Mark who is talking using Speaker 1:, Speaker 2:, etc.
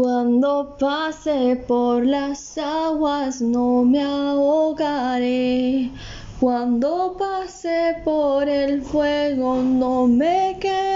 Speaker 1: Cuando pase por las aguas no me ahogaré. Cuando pase por el fuego no me quemaré.